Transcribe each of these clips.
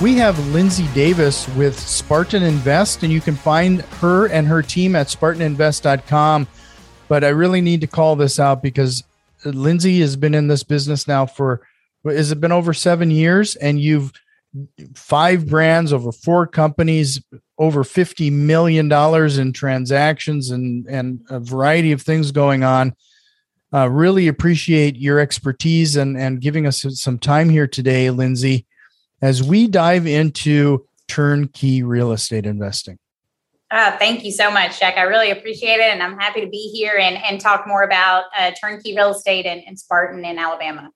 We have Lindsay Davis with Spartan Invest, and you can find her and her team at SpartanInvest.com. But I really need to call this out because Lindsay has been in this business now for has it been over seven years, and you've five brands, over four companies, over fifty million dollars in transactions, and and a variety of things going on. Uh, really appreciate your expertise and and giving us some time here today, Lindsay as we dive into turnkey real estate investing. Uh, thank you so much, Jack. I really appreciate it. And I'm happy to be here and, and talk more about uh, turnkey real estate in, in, Spartan in Alabama.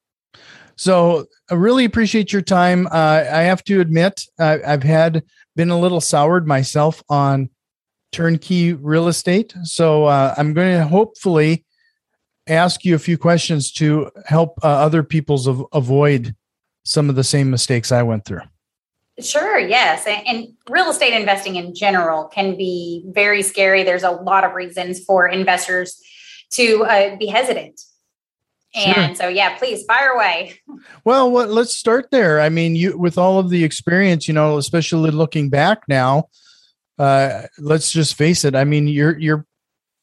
So I really appreciate your time. Uh, I have to admit, I've had been a little soured myself on turnkey real estate. So uh, I'm going to hopefully ask you a few questions to help uh, other people's av- avoid some of the same mistakes I went through. Sure, yes. And, and, real estate investing in general can be very scary. There's a lot of reasons for investors to uh, be hesitant. And sure. so, yeah, please fire away. Well, what, let's start there. I mean, you with all of the experience, you know, especially looking back now, uh, let's just face it. I mean, you're you're,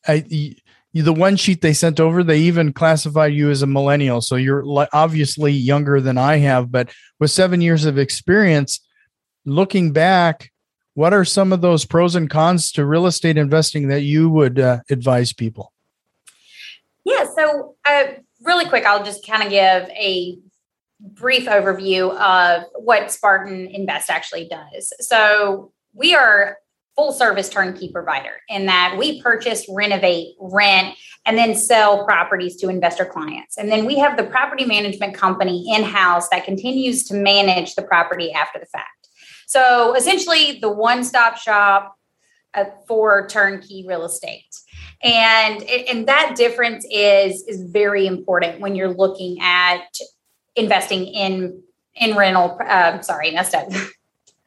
I, the one sheet they sent over, they even classified you as a millennial. So you're obviously younger than I have, but with seven years of experience, looking back, what are some of those pros and cons to real estate investing that you would uh, advise people? Yeah. So, uh, really quick, I'll just kind of give a brief overview of what Spartan Invest actually does. So, we are full service turnkey provider in that we purchase, renovate, rent, and then sell properties to investor clients. And then we have the property management company in house that continues to manage the property after the fact. So essentially, the one stop shop uh, for turnkey real estate. And, and that difference is, is very important when you're looking at investing in in rental uh, sorry messed up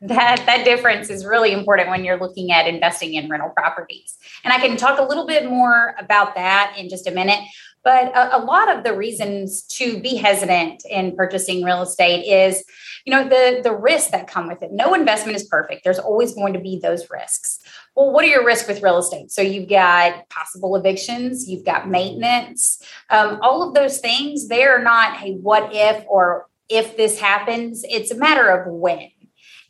that that difference is really important when you're looking at investing in rental properties. And i can talk a little bit more about that in just a minute but a, a, lot of the reasons to be hesitant in purchasing real estate is you know the the risks that come with it. No investment is perfect. There's always going to be those risks. Well what are your risks with real estate? So you've got possible evictions you've got maintenance um, all of those things they are not hey what if or if this happens. It's a matter of when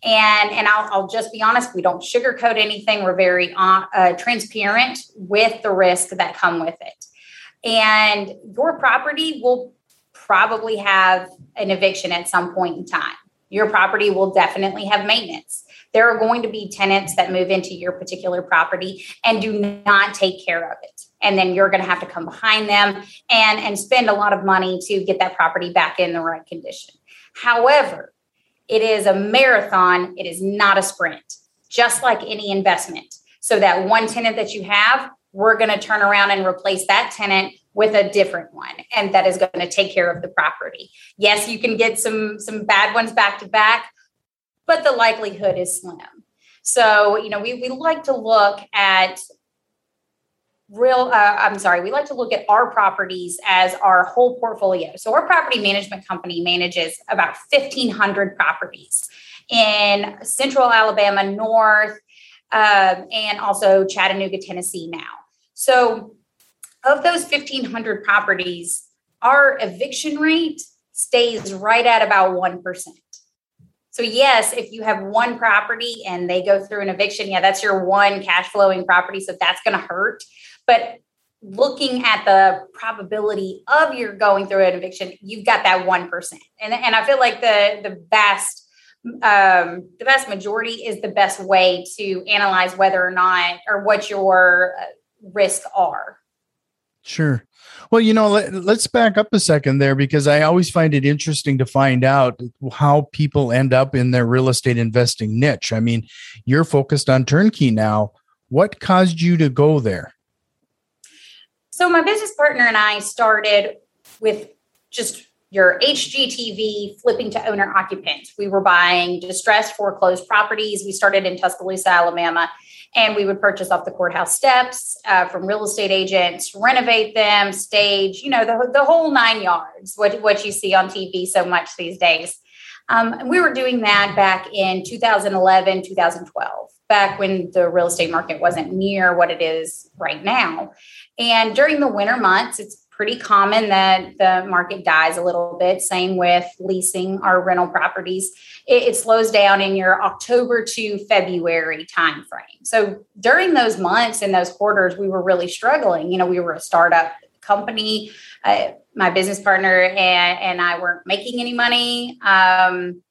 and and I'll, I'll, just be honest we don't sugarcoat anything. We're very uh, uh, transparent with the risk that come with it. And your property will probably have an eviction at some point in time. Your property will definitely have maintenance. There are going to be tenants that move into your particular property and do not take care of it. And then you're going to have to come behind them and and spend a lot of money to get that property back in the right condition. However it is a marathon, it is not a sprint, just like any investment. So, that one tenant that you have, we're going to turn around and replace that tenant with a different one and that is going to take care of the property. Yes you can get some some bad ones back to back but the likelihood is slim. So you know we, we like to look at real uh, i'm sorry we like to look at our properties as our whole portfolio so our property management company manages about 1500 properties in central alabama north uh, and also chattanooga tennessee now so of those 1500 properties our eviction rate stays right at about 1% so yes, if you have one property and they go through an eviction, yeah, that's your one cash flowing property. So that's going to hurt. But looking at the probability of your going through an eviction, you've got that 1%. And, and I feel like the, the vast um, the vast majority is the best way to analyze whether or not or what your uh, risks are. Sure. Well, you know, let, us back up a second there because I always find it interesting to find out how people end up in their real estate investing niche. I mean, you're focused on turnkey now What caused you to go there? So, my business partner and I started with just your HGTV flipping to owner occupant. We were buying distressed foreclosed properties. We started in Tuscaloosa, Alabama, and we would purchase off the courthouse steps uh, from real estate agents, renovate them, stage, you know, the, the whole nine yards, what, what you see on TV so much these days. Um, and we were doing that back in 2011, 2012, back when the real estate market wasn't near what it is right now. And during the winter months, it's pretty common that the market dies a little bit. Same with leasing our rental properties. It, it, slows down in your October to February timeframe. So during those months and those quarters, we were really struggling. You know, we were a startup company. Uh, my business partner and, and I weren't making any money. Um,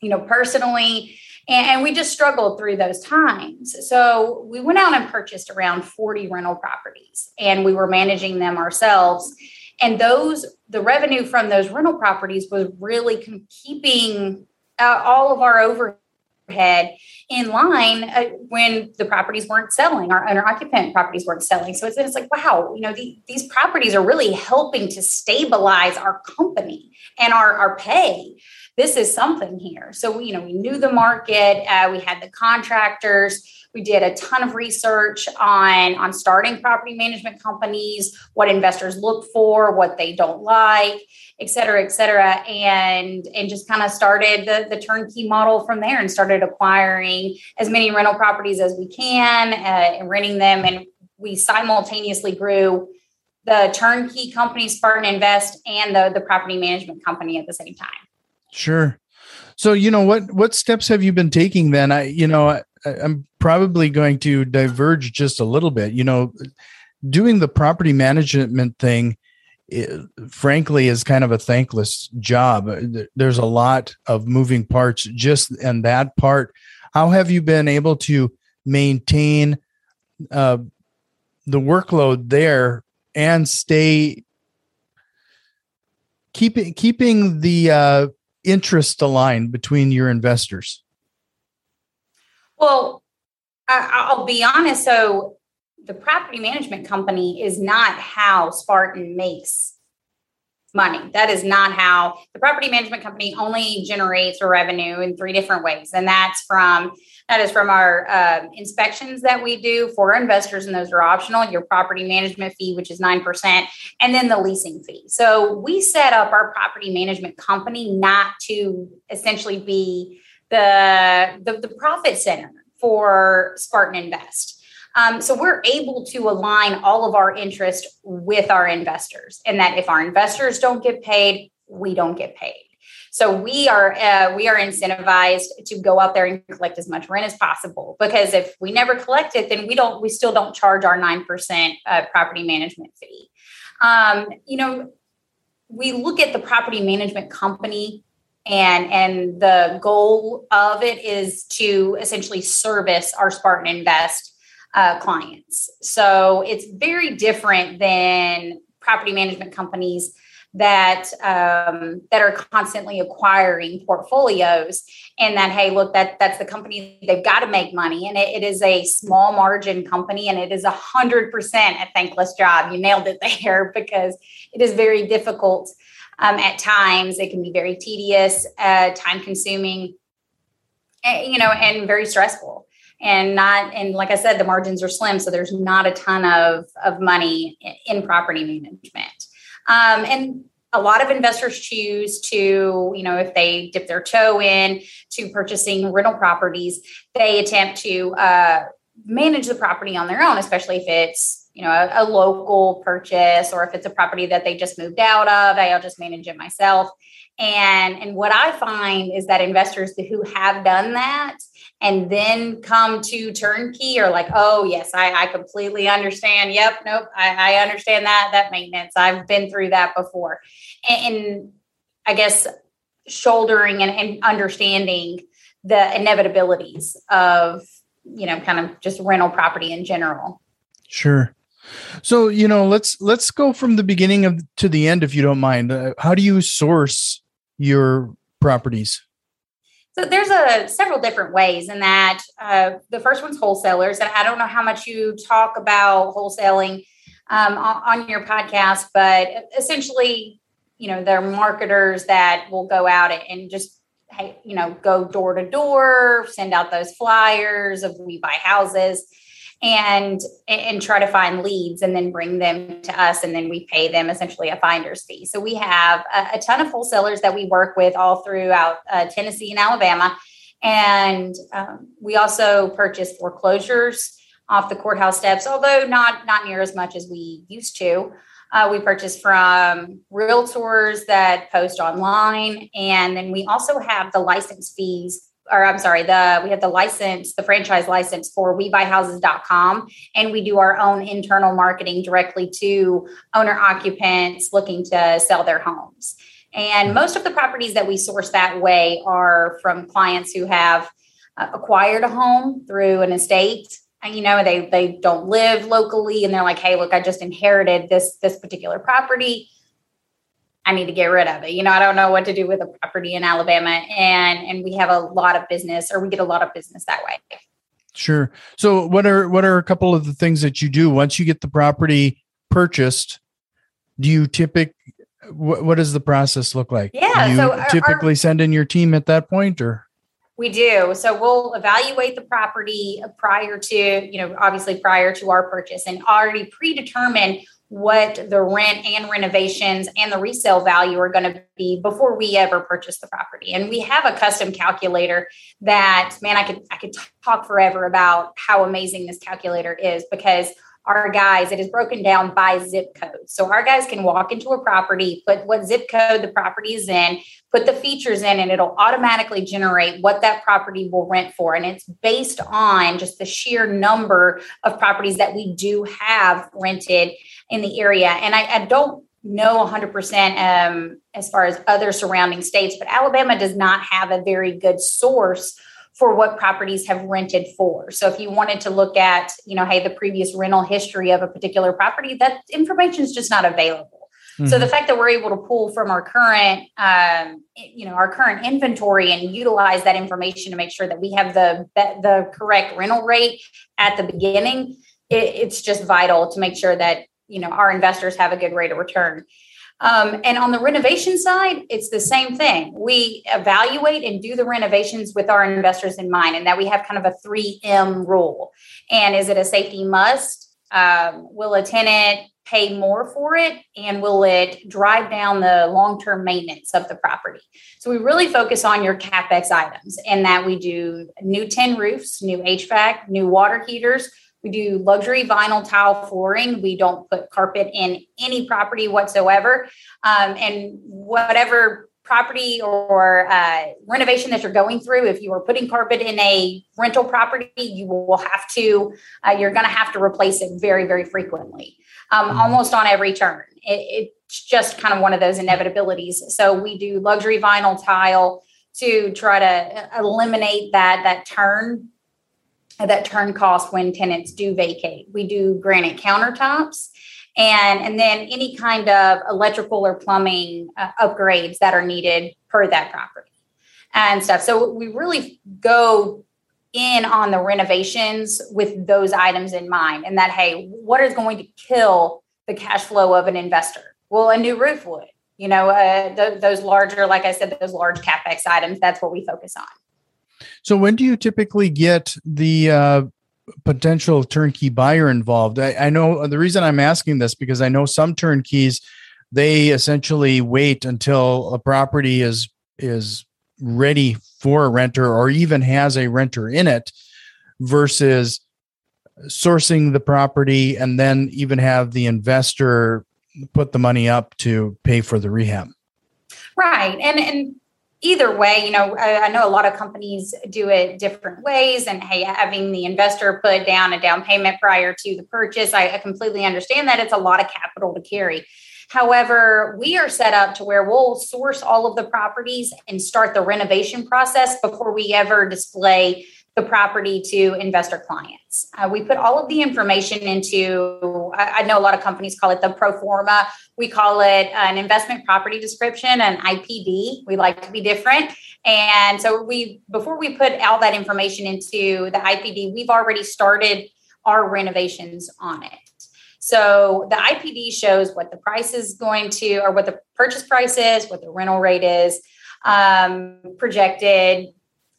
you know, personally, and, we just struggled through those times. So we went out and purchased around 40 rental properties and we were managing them ourselves. And those, the revenue from those rental properties was really keeping uh, all of our overhead in line uh, when the properties weren't selling, our owner occupant properties weren't selling. So it's, it's like, wow, you know, the, these properties are really helping to stabilize our company and our, our pay this is something here. So, you know, we knew the market, uh, we had the contractors, we did a ton of research on, on starting property management companies, what investors look for, what they don't like, et cetera, et cetera. And, and just kind of started the, the turnkey model from there and started acquiring as many rental properties as we can uh, and renting them. And we simultaneously grew the turnkey company Spartan Invest and the, the property management company at the same time. Sure. So, you know, what what steps have you been taking then? I, you know, I, I'm probably going to diverge just a little bit. You know, doing the property management thing, it, frankly, is kind of a thankless job. There's a lot of moving parts just in that part. How have you been able to maintain uh, the workload there and stay keeping keeping the uh, interest aligned between your investors? Well, I, will be honest. So, the property management company is not how Spartan makes money. That is not how the property management company only generates revenue in three different ways, and that's from that is from our uh, inspections that we do for investors, and those are optional. Your property management fee, which is 9%, and then the leasing fee. So we set up our property management company not to essentially be the, the, the profit center for Spartan Invest. Um, so we're able to align all of our interest with our investors, and that if our investors don't get paid, we don't get paid. So we are uh, we are incentivized to go out there and collect as much rent as possible because if we never collect it, then we don't we still don't charge our nine percent uh, property management fee. Um, you know, we look at the property management company and and the goal of it is to essentially service our Spartan Invest uh, clients. So it's very different than property management companies that um, that are constantly acquiring portfolios and that hey look that that's the company they've got to make money. And it, it is a small margin company and it is a hundred percent a thankless job. You nailed it there because it is very difficult um, at times. It can be very tedious uh, time consuming eh, you know and very stressful and not and like i said the margins are slim so there's not a ton of of money in property management um, and a lot of investors choose to, you know, if they dip their toe in to purchasing rental properties, they attempt to uh, manage the property on their own, especially if it's, you know, a, a local purchase or if it's a property that they just moved out of. I'll just manage it myself. And and what I find is that investors who have done that and then come to turnkey are like, oh yes, I, I completely understand. Yep, nope, I, I, understand that that maintenance. I've been through that before, and, and I guess shouldering and, and understanding the inevitabilities of you know kind of just rental property in general. Sure. So you know, let's let's go from the beginning of to the end, if you don't mind. Uh, how do you source your properties? So there's a several different ways in that. Uh, the first one's wholesalers, and I don't know how much you talk about wholesaling um, on, on, your podcast, but essentially, you know, they're marketers that will go out and just, hey, you know, go door to door, send out those flyers of we buy houses and and try to find leads and then bring them to us and then we pay them essentially a finder's fee. So we have a, a ton of wholesalers that we work with all throughout uh, tennessee and alabama. And um, we also purchase foreclosures off the courthouse steps although not not near as much as we used to. Uh, we purchase from realtors that post online and then we also have the license fees or I'm sorry, the we have the license, the franchise license for WeBuyHouses.com, and we do our own internal marketing directly to owner occupants looking to sell their homes. And most of the properties that we source that way are from clients who have uh, acquired a home through an estate. And you know they they don't live locally and they're like hey look i just inherited this this particular property I need to get rid of it. You know, I don't know what to do with a property in Alabama, and and we have a lot of business, or we get a lot of business that way. Sure. So, what are what are a couple of the things that you do once you get the property purchased? Do you typically what, what does the process look like? Yeah. you so typically our, send in your team at that point, or we do. So we'll evaluate the property prior to, you know, obviously prior to our purchase and already predetermine what the rent and renovations and the resale value are going to be before we ever purchase the property. And we have a custom calculator that man I could I could talk forever about how amazing this calculator is because our guys, it is broken down by zip code. So our guys can walk into a property, put what zip code the property is in, put the features in, and it'll automatically generate what that property will rent for. And it's based on just the sheer number of properties that we do have rented in the area. And I, I don't know 100% um, as far as other surrounding states, but Alabama does not have a very good source for what properties have rented for. So if you wanted to look at, you know, hey, the previous rental history of a particular property, that information is just not available. Mm-hmm. So the fact that we're able to pull from our current, um, you know, our current inventory and utilize that information to make sure that we have the the correct rental rate at the beginning, it, it's just vital to make sure that you know our investors have a good rate of return. Um, and on the renovation side, it's the same thing. We evaluate and do the renovations with our investors in mind, and that we have kind of a 3M rule. And is it a safety must? Um, will a tenant pay more for it? And will it drive down the long term maintenance of the property? So we really focus on your CapEx items, and that we do new tin roofs, new HVAC, new water heaters we do luxury vinyl tile flooring. We don't put carpet in any property whatsoever. Um, and whatever property or uh, renovation that you're going through, if you are putting carpet in a rental property, you will have to, uh, you're going to have to replace it very, very frequently, um, mm-hmm. almost on every turn. It, it's just kind of one of those inevitabilities. So we do luxury vinyl tile to try to eliminate that that turn that turn cost when tenants do vacate. We do granite countertops and and then any kind of electrical or plumbing uh, upgrades that are needed per that property and stuff. So we really go in on the renovations with those items in mind and that hey, what is going to kill the cash flow of an investor? Well, a new roof would. You know, uh, th- those larger, like I said, those large capex items. That's what we focus on. So when do you typically get the uh, potential turnkey buyer involved? I, I, know the reason I'm asking this because I know some turnkeys they essentially wait until a property is is ready for a renter or even has a renter in it versus sourcing the property and then even have the investor put the money up to pay for the rehab. Right. And and either way, you know, I, I, know a lot of companies do it different ways. And hey, having the investor put down a down payment prior to the purchase, I, I completely understand that it's a lot of capital to carry. However, we are set up to where we'll source all of the properties and start the renovation process before we ever display the property to investor clients. Uh, we put all of the information into, I, I, know a lot of companies call it the pro forma. We call it an investment property description, an IPD. We like to be different. And so we, before we put all that information into the IPD, we've already started our renovations on it. So the IPD shows what the price is going to, or what the purchase price is, what the rental rate is, um, projected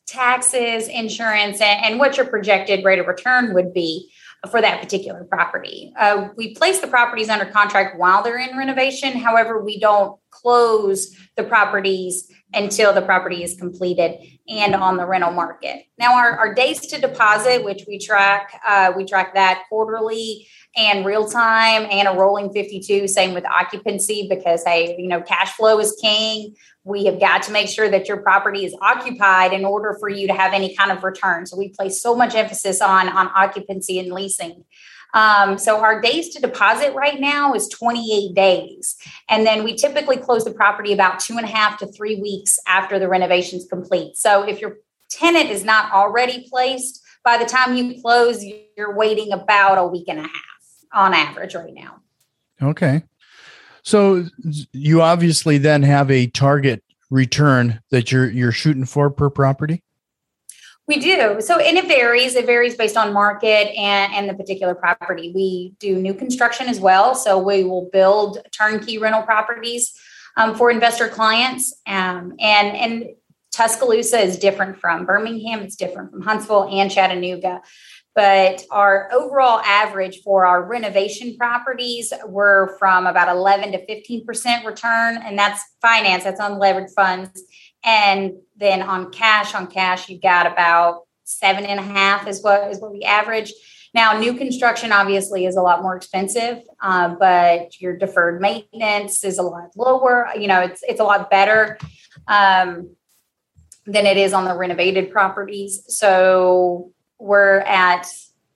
taxes, insurance, and, and, what your projected rate of return would be for that particular property. Uh, we place the properties under contract while they're in renovation. However, we don't close the properties until the property is completed and on the rental market. Now, our, our days to deposit, which we track, uh, we track that quarterly and real time and a rolling 52 same with occupancy because hey you know cash flow is king. We have got to make sure that your property is occupied in order for you to have any kind of return. So we place so much emphasis on on occupancy and leasing um, so our days to deposit right now is 28 days and then we typically close the property about two and a half to three weeks after the renovations complete so if your tenant is not already placed by the time you close you're waiting about a week and a half on average right now. Okay. So you obviously then have a target return that you're you're shooting for per property? We do. So, and it varies. It varies based on market and, and the particular property. We do new construction as well. So, we will build turnkey rental properties um, for investor clients. Um, and, and Tuscaloosa is different from Birmingham, it's different from Huntsville and Chattanooga but our overall average for our renovation properties were from about 11 to 15% return and that's finance that's on unlevered funds and then on cash on cash you've got about seven and a half is what is what we average. Now new construction obviously is a lot more expensive uh, but your deferred maintenance is a lot lower. You know it's it's a lot better um, than it is on the renovated properties. So we're at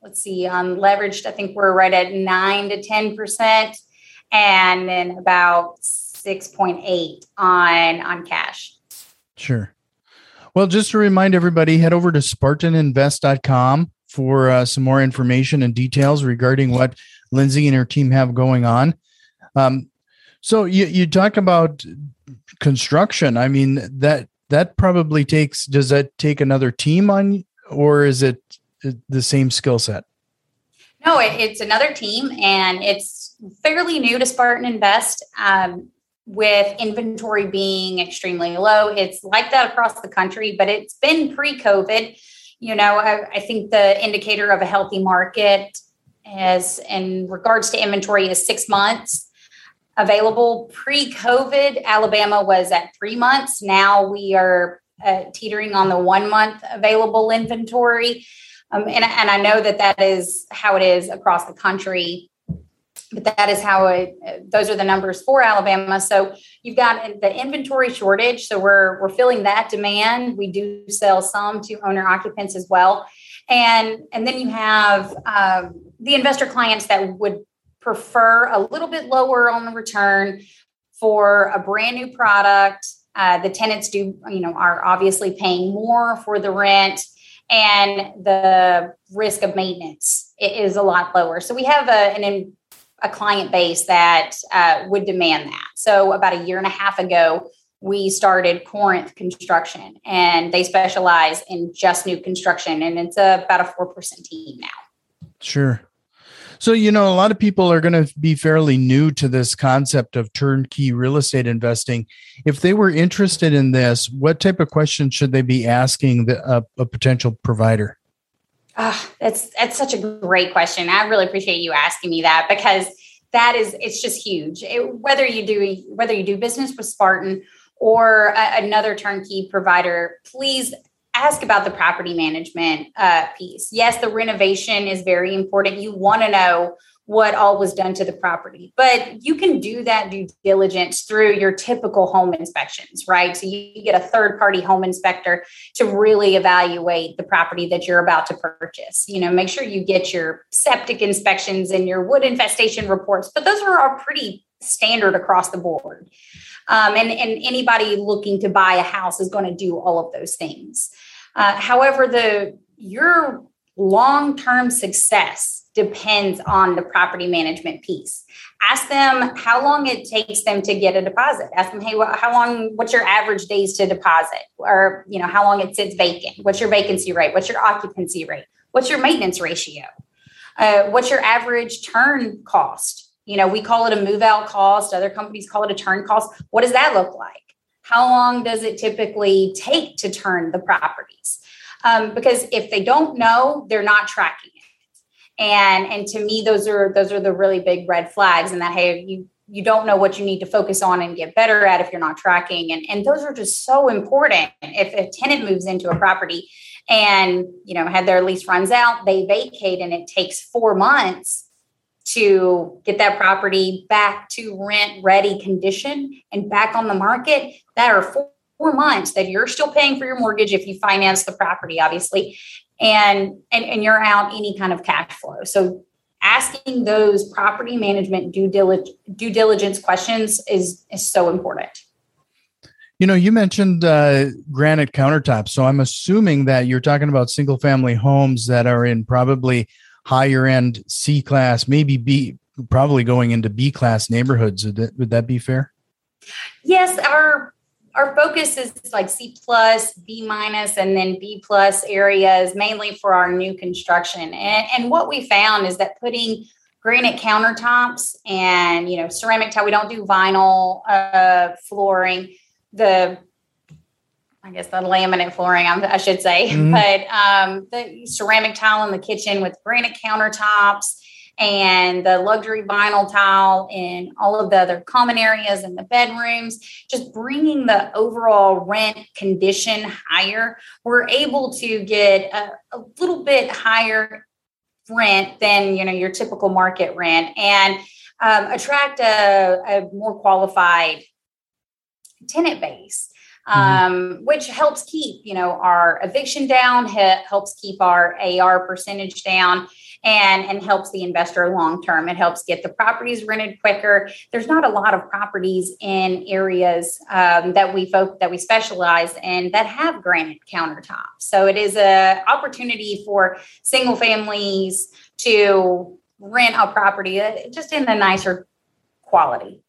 let's see on leveraged i think we're right at 9 to 10% and then about 6.8 on on cash sure well just to remind everybody head over to spartaninvest.com for uh, some more information and details regarding what lindsay and her team have going on um, so you, you talk about construction i mean that that probably takes does that take another team on or is it the same skill set? No, it, it's another team, and it's fairly new to Spartan Invest. Um, with inventory being extremely low, it's like that across the country, but it's been pre-COVID. You know, I, I think the indicator of a healthy market as in regards to inventory is six months available. Pre-covid alabama was at three months. Now we are uh, teetering on the one month available inventory. Um, and, and I know that that is how it is across the country, but that is how it, those are the numbers for Alabama. So you've got the inventory shortage. So we're, we're filling that demand. We do sell some to owner occupants as well. And, and then you have um, the investor clients that would prefer a little bit lower on the return for a brand new product. Uh, the tenants do, you know, are obviously paying more for the rent and the risk of maintenance is a lot lower. So we have a, an, a client base that uh, would demand that. So about a year and a half ago, we started Corinth Construction, and they specialize in just new construction, and it's about a four percent team now. Sure. So, you know, a lot of people are going to be fairly new to this concept of turnkey real estate investing. If they were interested in this, what type of questions should they be asking the, a potential provider? Oh, that's that's such a great question. I really appreciate you asking me that because that is it's just huge. It, whether you do whether you do business with Spartan or a, another turnkey provider, please ask about the property management uh, piece. Yes, the renovation is very important. You want to know what all was done to the property, but you can do that due diligence through your typical home inspections, right? So you get a third party home inspector to really evaluate the property that you're about to purchase. You know, make sure you get your septic inspections and your wood infestation reports, but those are all pretty standard across the board. Um, and, and anybody looking to buy a house is going to do all of those things. Uh, however, the your long-term success depends on the property management piece. Ask them how long it takes them to get a deposit. Ask them hey how long what's your average days to deposit? Or you know how long it sits vacant? What's your vacancy rate? What's your occupancy rate? What's your maintenance ratio? Uh, what's your average turn cost? You know we call it a move out cost. Other companies call it a turn cost. What does that look like? How long does it typically take to turn the properties? Um, because if they don't know they're not tracking it and and to me those are those are the really big red flags and that hey you you don't know what you need to focus on and get better at if you're not tracking. And and those are just so important. If a tenant moves into a property and you know had their lease runs out they vacate and it takes four months to get that property back to rent ready condition and back on the market that are four months that you're still paying for your mortgage if you finance the property, obviously, and and, and you're out any kind of cash flow. So asking those property management due diligence due diligence questions is is so important. You know, you mentioned uh, granite countertops, so I'm assuming that you're talking about single family homes that are in probably higher end C class, maybe B, probably going into B class neighborhoods. Would that, would that be fair? Yes, our our focus is like C plus, B minus, and then B plus areas, mainly for our new construction. And, and what we found is that putting granite countertops and you know ceramic tile, we don't do vinyl uh, flooring. The I guess the laminate flooring, I should say, mm-hmm. but um, the ceramic tile in the kitchen with granite countertops and the luxury vinyl tile in all of the other common areas and the bedrooms, just bringing the overall rent condition higher, we're able to get a, a little bit higher rent than you know your typical market rent and um, attract a, a, more qualified tenant base mm-hmm. um, which helps keep you know our eviction down helps keep our ar percentage down and, and helps the investor long term. It helps get the properties rented quicker. There's not a lot of properties in areas um, that we folk that we specialize in that have granite countertops. So it is a opportunity for single families to rent a property uh, just in a nicer quality.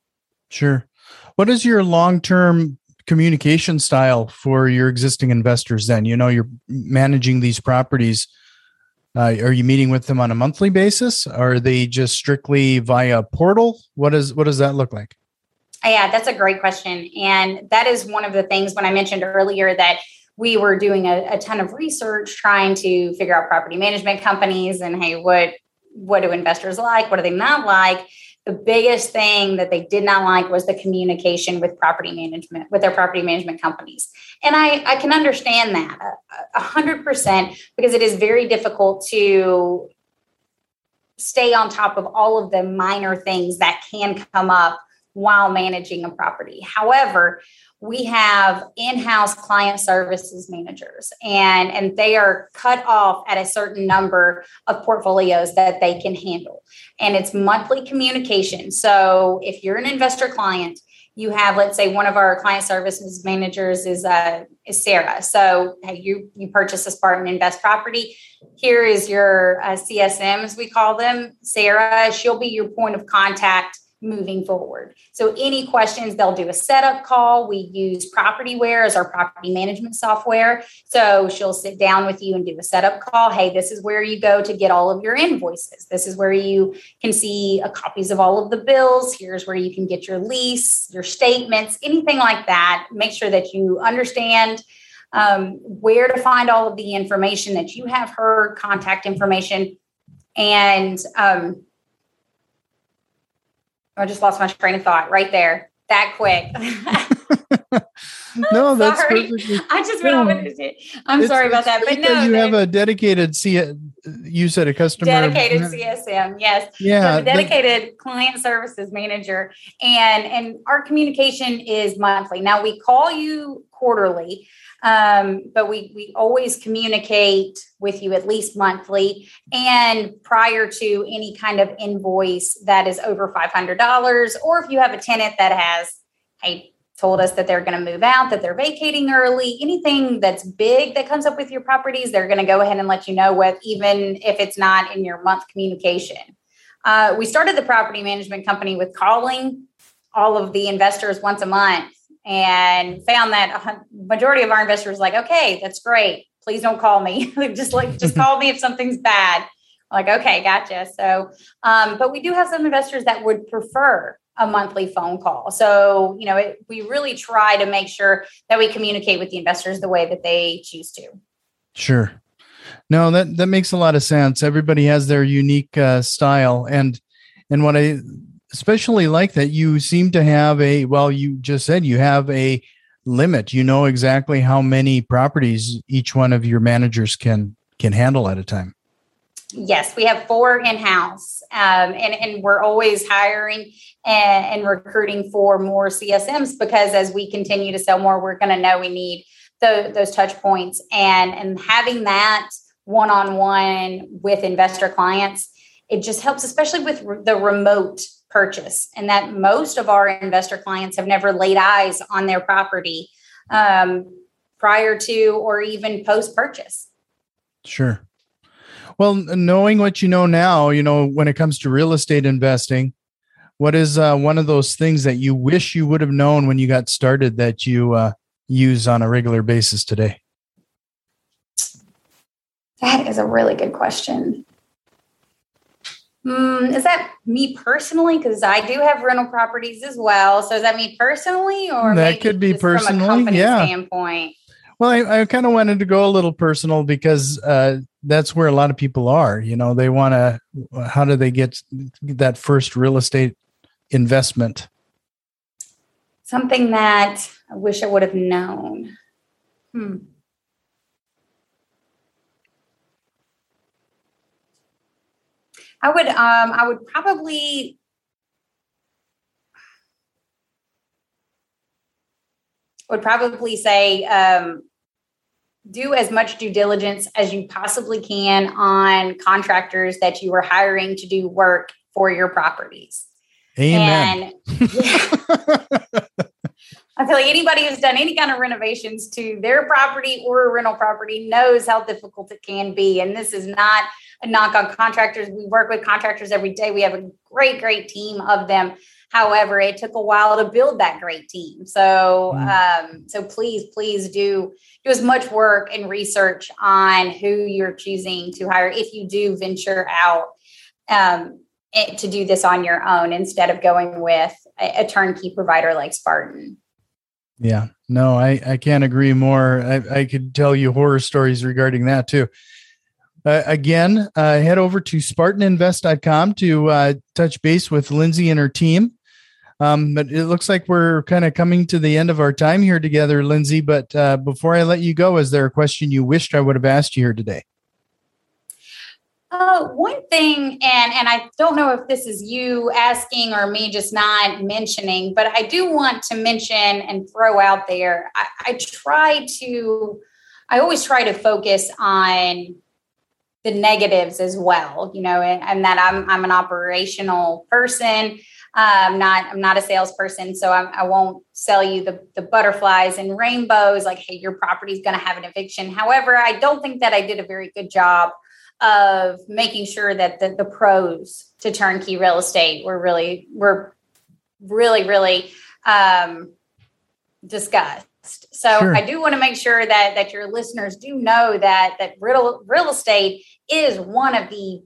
Sure. What is your long term communication style for your existing investors then? You know, you're managing these properties uh, are you meeting with them on a monthly basis? Are they just strictly via portal? What is what does that look like? Yeah, that's a great question, and that is one of the things when I mentioned earlier that we were doing a, a ton of research trying to figure out property management companies and hey, what what do investors like? What do they not like? The biggest thing that they did not like was the communication with property management with their property management companies. And i i can understand that uh, a hundred percent because it is very difficult to stay on top of all of the minor things that can come up while managing a property. However we have in-house client services managers and and they are cut off at a certain number of portfolios that they can handle. And it's monthly communication. So if you're an investor client you have let's say one of our client services managers is uh is sarah. So hey you you purchase a spartan invest property. Here is your uh, csm as we call them. Sarah she'll be your point of contact moving forward. So any questions, they'll do a setup call. We use Propertyware as our property management software. So she'll sit down with you and do a setup call. Hey, this is where you go to get all of your invoices. This is where you can see copies of all of the bills. Here's where you can get your lease, your statements, anything like that. Make sure that you understand um, where to find all of the information that you have her contact information and um, I just lost my train of thought right there. That quick. no, that's perfectly. I just went no. over it. I'm it's, sorry about that, but no, you have a dedicated C. Uh, you said a customer dedicated CSM. Yes, yeah, so dedicated that, client services manager, and and our communication is monthly. Now we call you quarterly, um, but we we always communicate with you at least monthly and prior to any kind of invoice that is over $500 or if you have a tenant that has hey told us that they're going to move out, that they're vacating early, anything that's big that comes up with your properties, they're going to go ahead and let you know what, even if it's not in your month communication. Uh, we started the property management company with calling all of the investors once a month and found that a majority of our investors like, okay, that's great. Please don't call me. just like, just call me if something's bad. like, okay, gotcha. So, um, but we do have some investors that would prefer a monthly phone call. So, you know, it, we really try to make sure that we communicate with the investors the way that they choose to. Sure. No, that that makes a lot of sense. Everybody has their unique uh, style, and and what I especially like that you seem to have a well, you just said you have a limit. You know exactly how many properties each one of your managers can can handle at a time. Yes, we have four in house, um, and and we're always hiring and, and recruiting for more CSMs because as we continue to sell more, we're going to know we need the, those touch points and and having that one on one with investor clients, it just helps, especially with the remote purchase, and that most of our investor clients have never laid eyes on their property um, prior to or even post purchase. Sure. Well, knowing what you know now, you know, when it comes to real estate investing, what is uh, one of those things that you wish you would have known when you got started that you uh, use on a regular basis today? That is a really good question. Mm, is that me personally? Because I do have rental properties as well. So is that me personally, or that could be personally? yeah. Standpoint. Well, I, I kind of wanted to go a little personal because uh, that's where a lot of people are. You know, they want to. How do they get that first real estate investment? Something that I wish I would have known. Hmm. I would. Um, I would probably would probably say um, do as much due diligence as you possibly can on contractors that you are hiring to do work for your properties. Amen. And yeah, I feel like anybody who's done any kind of renovations to their property or a rental property knows how difficult it can be. And this is not a knock on contractors. We work with contractors every day. We have a great, great team of them However, it took a while to build that great team. So, mm. um, so please, please do do as much work and research on who you're choosing to hire if you do venture out um, to do this on your own instead of going with a, a turnkey provider like Spartan. Yeah, no, I, I can't agree more. I, I could tell you horror stories regarding that too. Uh, again, uh, head over to SpartanInvest.com to uh, touch base with Lindsay and her team. Um, but it looks like we're kind of coming to the end of our time here together, Lindsay. But uh, before I let you go, is there a question you wished I would have asked you here today? Uh, one thing, and and I don't know if this is you asking or me just not mentioning, but I do want to mention and throw out there. I, I try to, I always try to focus on the negatives as well, you know, and, and that I'm I'm an operational person. I'm not I'm not a salesperson, so I'm, I will not sell you the the butterflies and rainbows. Like, hey, your property's going to have an eviction. However, I don't think that I did a very good job of making sure that the, the pros to turnkey real estate were really were really really um, discussed. So sure. I do want to make sure that that your listeners do know that that real real estate is one of the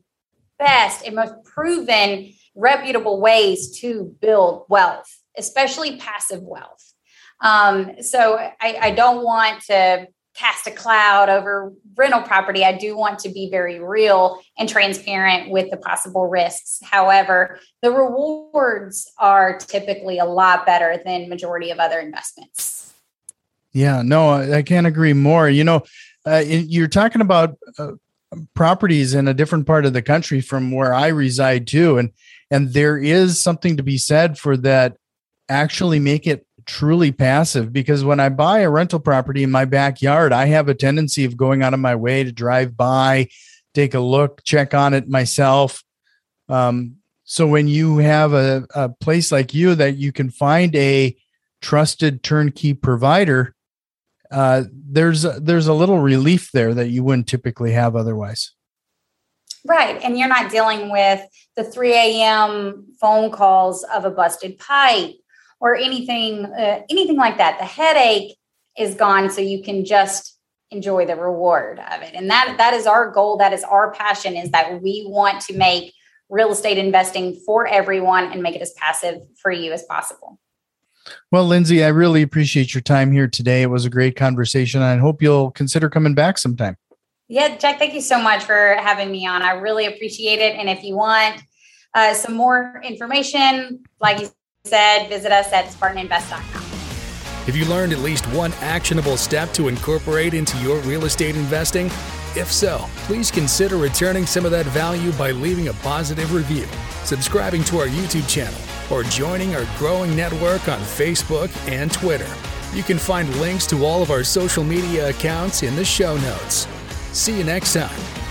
best and most proven reputable ways to build wealth, especially passive wealth. Um, so I, I don't want to cast a cloud over rental property. I do want to be very real and transparent with the possible risks. However, the rewards are typically a lot better than majority of other investments. Yeah, no, I can't agree more. You know, uh, you're talking about uh, properties in a different part of the country from where I reside too, and and there is something to be said for that. Actually, make it truly passive because when I buy a rental property in my backyard, I have a tendency of going out of my way to drive by, take a look, check on it myself. Um, so when you have a, a place like you that you can find a trusted turnkey provider, uh, there's a, there's a little relief there that you wouldn't typically have otherwise. Right, and you're not dealing with the 3 a.m. phone calls of a busted pipe or anything uh, anything like that. The headache is gone, so you can just enjoy the reward of it. And that that is our goal. That is our passion. Is that we want to make real estate investing for everyone and make it as passive for you as possible. Well, Lindsay, I really appreciate your time here today. It was a great conversation. I hope you'll consider coming back sometime. Yeah, Jack, thank you so much for having me on. I really appreciate it. And if you want uh, some more information, like you said, visit us at SpartanInvest.com. Have you learned at least one actionable step to incorporate into your real estate investing? If so, please consider returning some of that value by leaving a positive review, subscribing to our YouTube channel, or joining our growing network on Facebook and Twitter. You can find links to all of our social media accounts in the show notes. See you next time.